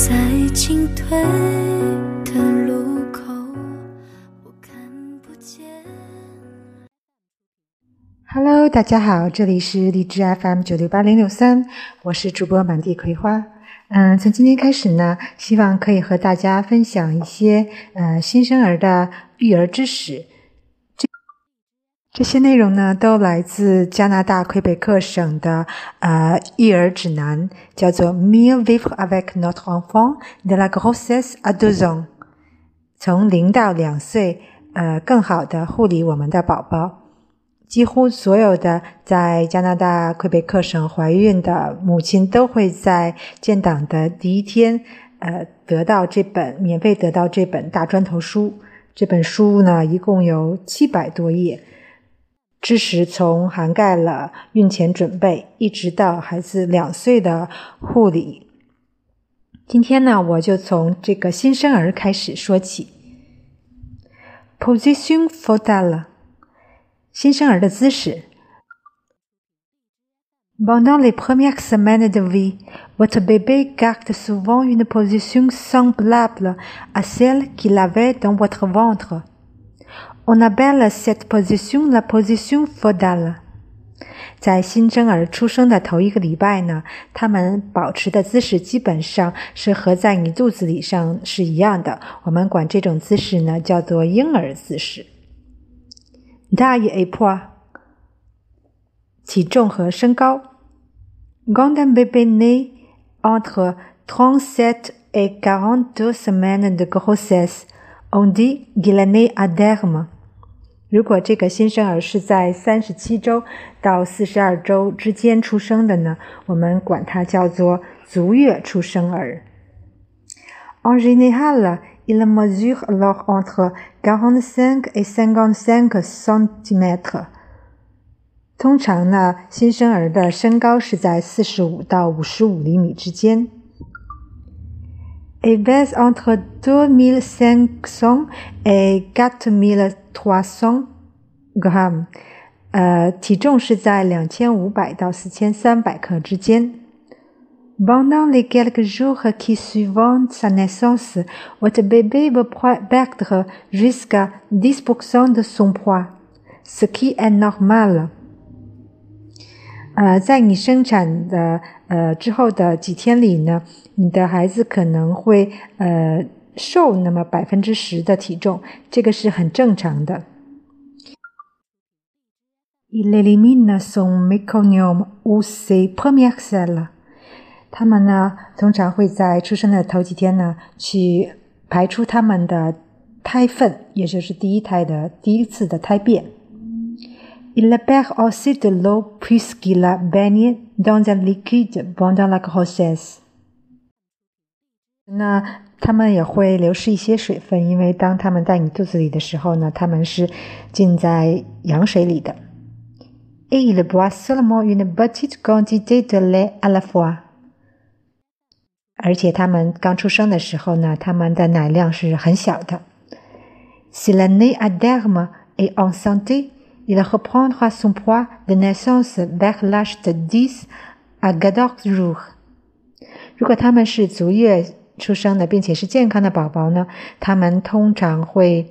在进退的路口，我看不见。Hello，大家好，这里是荔枝 FM 九六八零六三，我是主播满地葵花。嗯，从今天开始呢，希望可以和大家分享一些呃新生儿的育儿知识。这些内容呢，都来自加拿大魁北克省的呃育儿指南，叫做《Mieux vivre avec notre enfant de la grossesse à deux ans》，从零到两岁，呃，更好的护理我们的宝宝。几乎所有的在加拿大魁北克省怀孕的母亲都会在建档的第一天，呃，得到这本免费得到这本大砖头书。这本书呢，一共有七百多页，知识从涵盖了孕前准备，一直到孩子两岁的护理。今天呢，我就从这个新生儿开始说起。Position fotala 新生儿的姿势。Pendant les premières semaines de vie, votre bébé garde souvent une position semblable à celle qu'il avait dans votre ventre. On appelle cette position la position fœtale. 在新生儿出生的头一个礼拜呢，他们保持的姿势基本上是和在你肚子里上是一样的。我们管这种姿势呢叫做婴儿姿势。taille et poids，体重和身高。Quand un bébé naît entre 37 et 42 semaines de grossesse, on dit qu'il est né à terme。如果这个新生儿是在三十七周到四十二周之间出生的呢，我们管它叫做足月出生儿。En général, il mesure alors entre 45 et 55 centimètres。通常呢，新生儿的身高是在四十五到五十五厘米之间。Il pèse entre 2500 et 4300 grammes。呃，体重是在两千五百到四千三百克之间。Pendant les quelques jours qui suivent sa naissance, votre bébé peut perdre jusqu'à 10% de son poids, ce qui est normal. 呃，在你生产的呃之后的几天里呢，你的孩子可能会呃瘦那么百分之十的体重，这个是很正常的。Il élimine son méconium ou ses premières selles. 他们呢，通常会在出生的头几天呢，去排出他们的胎粪，也就是第一胎的第一次的胎便。Il perd aussi de l'eau puisqu'il a baigné dans un liquide pendant la grossesse。那他们也会流失一些水分，因为当他们在你肚子里的时候呢，他们是浸在羊水里的。Et il boit seulement une petite quantité de lait à la fois。而且他们刚出生的时候呢，他们的奶量是很小的。Si le né à terme est en santé, Il reprendra son poids de naissance vers l'âge de 10 à 14 jours。如果他们是足月出生的，并且是健康的宝宝呢，他们通常会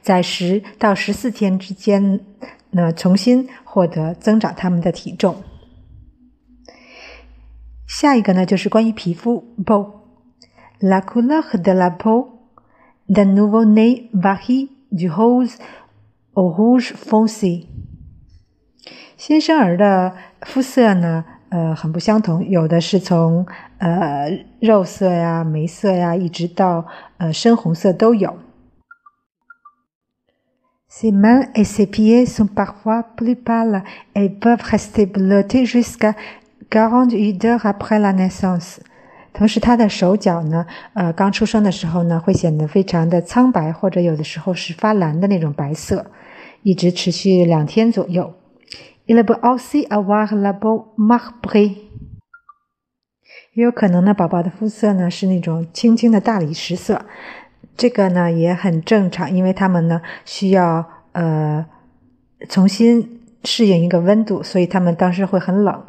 在十到十四天之间呢重新获得增长他们的体重。下一个呢，就是关于皮肤 peau。La couleur de la peau d'un nouveau-né varie du rose au rouge foncé。新生儿的肤色呢，呃，很不相同，有的是从呃肉色呀、眉色呀，一直到呃深红色都有。Ses mains et ses pieds sont parfois plus pâles et peuvent rester bleutés jusqu'à Quarante-huit heures après la naissance，同时他的手脚呢，呃，刚出生的时候呢，会显得非常的苍白，或者有的时候是发蓝的那种白色，一直持续两天左右。Il peut aussi avoir la peau marbrée，也有可能呢，宝宝的肤色呢是那种青青的大理石色，这个呢也很正常，因为他们呢需要呃重新适应一个温度，所以他们当时会很冷。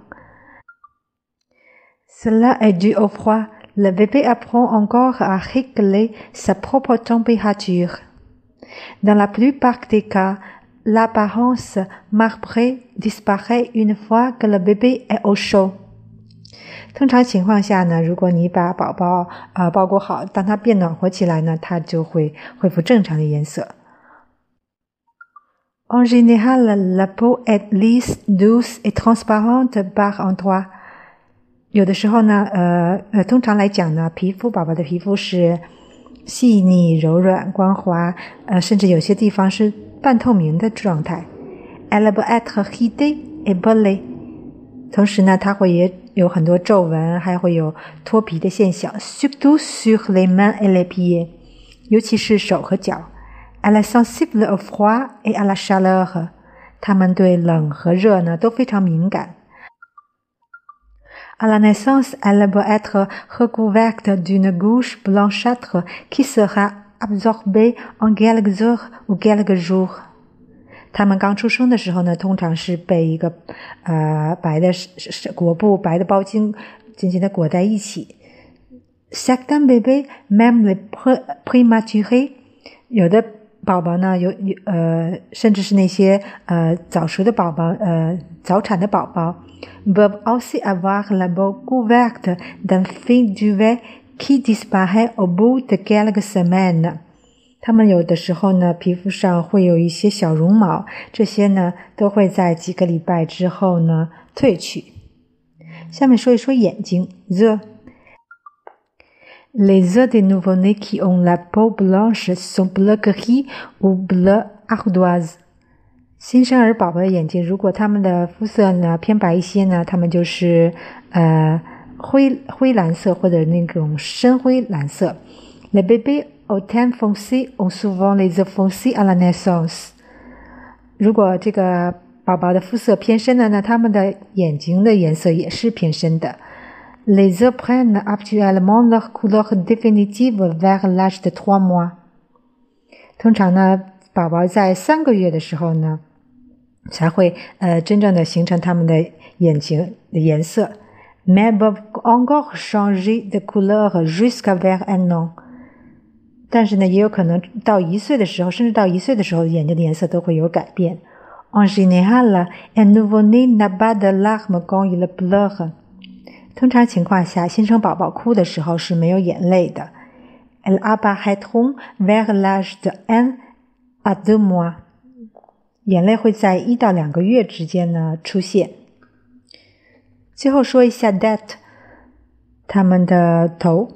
Cela est dû au froid. Le bébé apprend encore à régler sa propre température. Dans la plupart des cas, l'apparence marbrée disparaît une fois que le bébé est au chaud。通常情况下呢，如果你把宝宝啊包裹好，当它变暖和起来呢，它就会恢复正常的颜色。En général, la peau est lisse, douce et transparente par endroits。有的时候呢，呃呃，通常来讲呢，皮肤宝宝的皮肤是细腻、柔软、光滑，呃，甚至有些地方是半透明的状态。Elle peut être ridée et brûlée。同时呢，它会也有很多皱纹，还会有脱皮的现象，surtout sur les mains et les pieds，尤其是手和脚。Elle est sensible au froid et à la chaleur，它们对冷和热呢都非常敏感。À la naissance, elle peut être recouverte d'une couche blanchâtre qui sera absorbée en quelques heures ou quelques jours。他们刚出生的时候呢，通常是被一个呃白的裹布、白的包巾紧紧的裹在一起。Certains bébés, même les prématurés，有的宝宝呢，有有呃，甚至是那些呃早熟的宝宝，呃早产的宝宝，peuvent aussi avoir la peau couverte d'un fin duvet qui disparaît au bout de quelques semaines。他们有的时候呢，皮肤上会有一些小绒毛，这些呢都会在几个礼拜之后呢褪去。下面说一说眼睛，the les yeux des nouveau-nés qui ont la peau blanche sont bleu gris ou bleu ardoise。新生儿宝宝的眼睛，如果他们的肤色呢偏白一些呢，他们就是呃灰灰蓝色或者那种深灰蓝色。Le bébé au teint foncé on souvent les yeux foncés à la naissance。如果这个宝宝的肤色偏深的呢，他们的眼睛的颜色也是偏深的。Les yeux prennent actuellement leur couleur définitive vers l'âge de trois mois。通常呢，宝宝在三个月的时候呢，才会呃真正的形成他们的眼睛的颜色。Mais peuvent encore changer de couleur jusqu'à vers un an。但是呢，也有可能到一岁的时候，甚至到一岁的时候，眼睛的颜色都会有改变。En général, un nouveau-né n'a pas de larmes quand il pleure。通常情况下，新生宝宝哭的时候是没有眼泪的。Elle apparaîtront vers l'âge de un à deux mois。眼泪会在一到两个月之间呢出现。最后说一下 that，他们的头。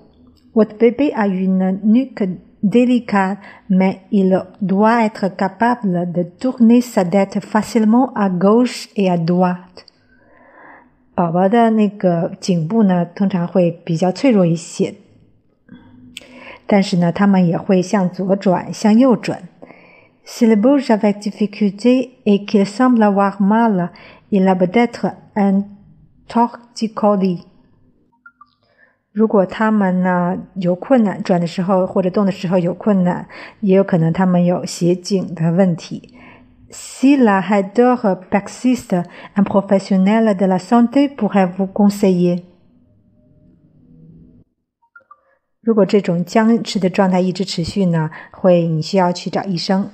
Votre bébé a une nuque délicate, mais il doit être capable de tourner sa tête facilement à gauche et à droite. 宝宝的那个颈部呢，通常会比较脆弱一些，但是呢，他们也会向左转，向右转。S'il bouge avec difficulté et qu'il semble avoir mal, il a peut-être un torticolis. 如果他们呢有困难，转的时候或者动的时候有困难，也有可能他们有斜颈的问题。Si la raideur persiste, un professionnel de la santé pourrait vous conseiller。如果这种僵持的状态一直持续呢，会你需要去找医生，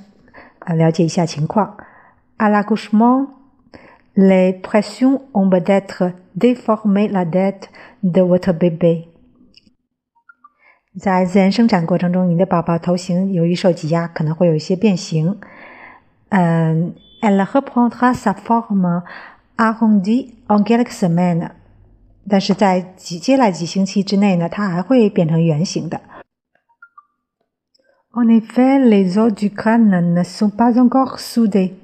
啊，了解一下情况。À l'accouchement, les pressions ont peut-être déformé la tête de votre bébé。在自然生产过程中，你的宝宝头型由于受挤压，可能会有一些变形。嗯，elle reprendra sa forme arrondie en quelques semaines。但是在几接下来几星期之内呢，它还会变成圆形的。En effet, les os du crâne ne sont pas encore soudés。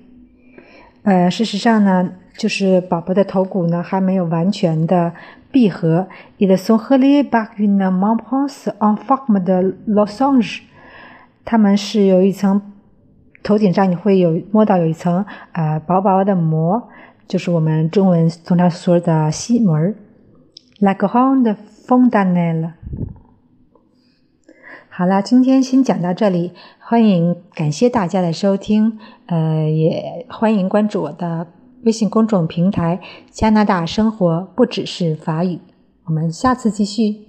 呃，事实上呢，就是宝宝的头骨呢还没有完全的闭合。Ils sont reliés par une membrane en forme de losange。它们是有一层。头顶上你会有摸到有一层呃薄薄的膜，就是我们中文通常说的细膜儿。Like Honda Fontanelle。好了，今天先讲到这里，欢迎感谢大家的收听，呃，也欢迎关注我的微信公众平台“加拿大生活不只是法语”，我们下次继续。